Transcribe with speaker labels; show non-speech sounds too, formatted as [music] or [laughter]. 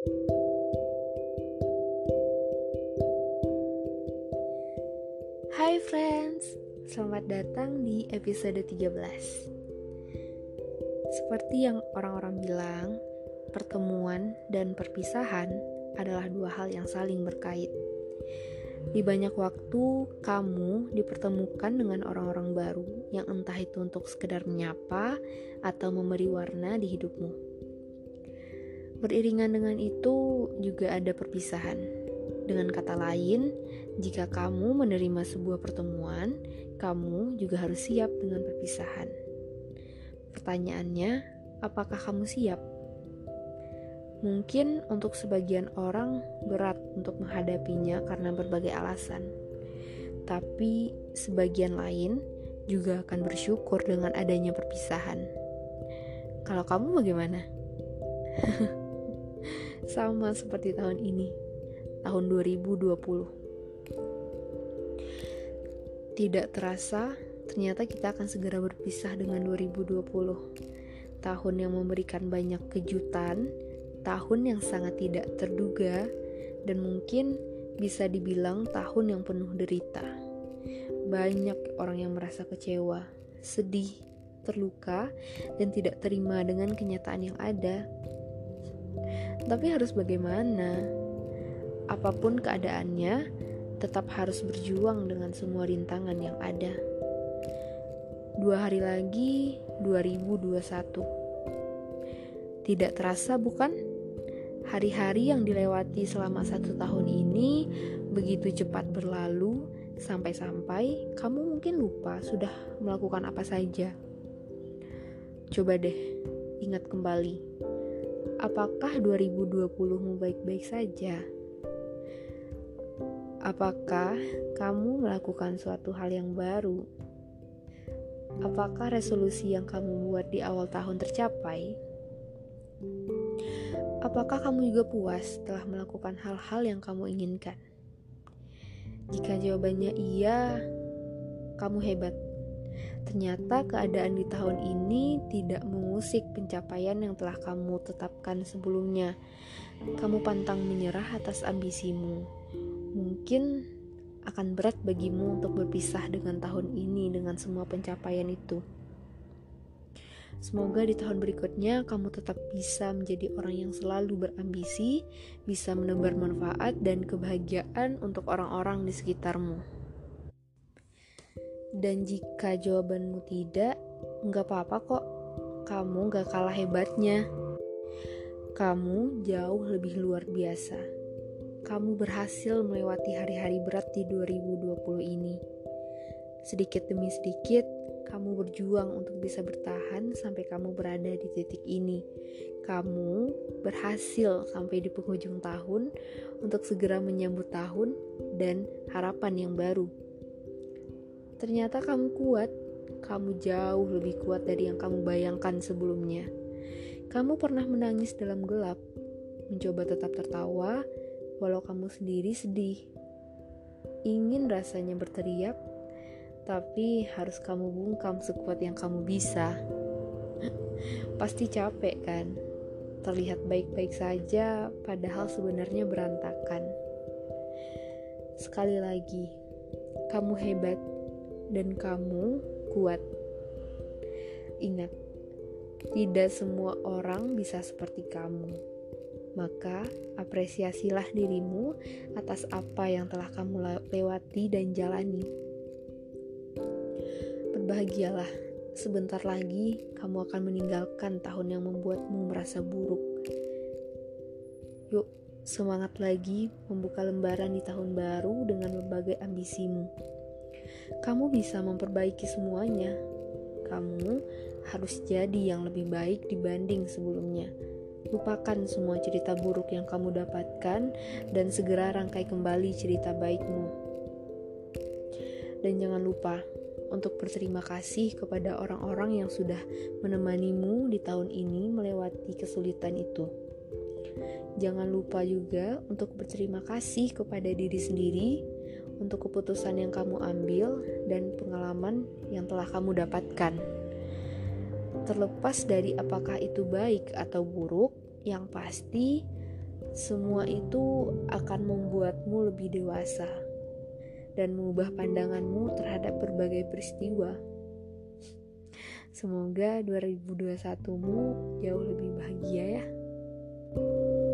Speaker 1: Hai friends, selamat datang di episode 13 Seperti yang orang-orang bilang, pertemuan dan perpisahan adalah dua hal yang saling berkait. Di banyak waktu, kamu dipertemukan dengan orang-orang baru yang entah itu untuk sekedar menyapa atau memberi warna di hidupmu Beriringan dengan itu juga ada perpisahan dengan kata lain, jika kamu menerima sebuah pertemuan, kamu juga harus siap dengan perpisahan. Pertanyaannya, apakah kamu siap? Mungkin untuk sebagian orang berat untuk menghadapinya karena berbagai alasan, tapi sebagian lain juga akan bersyukur dengan adanya perpisahan. Kalau kamu bagaimana? [laughs] Sama seperti tahun ini tahun 2020. Tidak terasa, ternyata kita akan segera berpisah dengan 2020. Tahun yang memberikan banyak kejutan, tahun yang sangat tidak terduga, dan mungkin bisa dibilang tahun yang penuh derita. Banyak orang yang merasa kecewa, sedih, terluka, dan tidak terima dengan kenyataan yang ada. Tapi harus bagaimana? apa pun keadaannya, tetap harus berjuang dengan semua rintangan yang ada. Dua hari lagi, 2021. Tidak terasa bukan? Hari-hari yang dilewati selama satu tahun ini begitu cepat berlalu, sampai-sampai kamu mungkin lupa sudah melakukan apa saja. Coba deh, ingat kembali. Apakah 2020mu baik-baik saja? Apakah kamu melakukan suatu hal yang baru? Apakah resolusi yang kamu buat di awal tahun tercapai? Apakah kamu juga puas setelah melakukan hal-hal yang kamu inginkan? Jika jawabannya iya, kamu hebat. Ternyata keadaan di tahun ini tidak mengusik pencapaian yang telah kamu tetapkan sebelumnya. Kamu pantang menyerah atas ambisimu mungkin akan berat bagimu untuk berpisah dengan tahun ini dengan semua pencapaian itu. Semoga di tahun berikutnya kamu tetap bisa menjadi orang yang selalu berambisi, bisa menebar manfaat dan kebahagiaan untuk orang-orang di sekitarmu. Dan jika jawabanmu tidak, nggak apa-apa kok. Kamu gak kalah hebatnya. Kamu jauh lebih luar biasa kamu berhasil melewati hari-hari berat di 2020 ini. Sedikit demi sedikit, kamu berjuang untuk bisa bertahan sampai kamu berada di titik ini. Kamu berhasil sampai di penghujung tahun untuk segera menyambut tahun dan harapan yang baru. Ternyata kamu kuat, kamu jauh lebih kuat dari yang kamu bayangkan sebelumnya. Kamu pernah menangis dalam gelap, mencoba tetap tertawa, walau kamu sendiri sedih. Ingin rasanya berteriak, tapi harus kamu bungkam sekuat yang kamu bisa. [laughs] Pasti capek kan? Terlihat baik-baik saja, padahal sebenarnya berantakan. Sekali lagi, kamu hebat dan kamu kuat. Ingat, tidak semua orang bisa seperti kamu maka apresiasilah dirimu atas apa yang telah kamu lewati dan jalani. Berbahagialah, sebentar lagi kamu akan meninggalkan tahun yang membuatmu merasa buruk. Yuk, semangat lagi membuka lembaran di tahun baru dengan berbagai ambisimu. Kamu bisa memperbaiki semuanya. Kamu harus jadi yang lebih baik dibanding sebelumnya Lupakan semua cerita buruk yang kamu dapatkan dan segera rangkai kembali cerita baikmu. Dan jangan lupa untuk berterima kasih kepada orang-orang yang sudah menemanimu di tahun ini melewati kesulitan itu. Jangan lupa juga untuk berterima kasih kepada diri sendiri untuk keputusan yang kamu ambil dan pengalaman yang telah kamu dapatkan. Terlepas dari apakah itu baik atau buruk, yang pasti semua itu akan membuatmu lebih dewasa dan mengubah pandanganmu terhadap berbagai peristiwa. Semoga 2021-mu jauh lebih bahagia ya. thank you